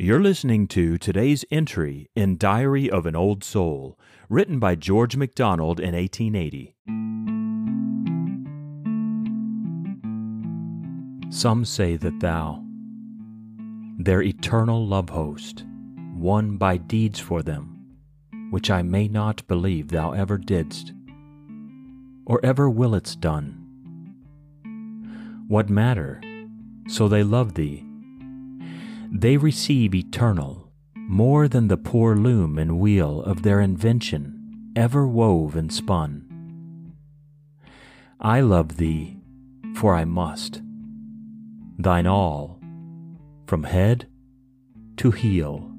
You're listening to today's entry in Diary of an Old Soul, written by George MacDonald in 1880. Some say that thou, their eternal love host, won by deeds for them, which I may not believe thou ever didst, or ever willest done. What matter, so they love thee? They receive eternal, more than the poor loom and wheel of their invention ever wove and spun. I love thee, for I must, thine all, from head to heel.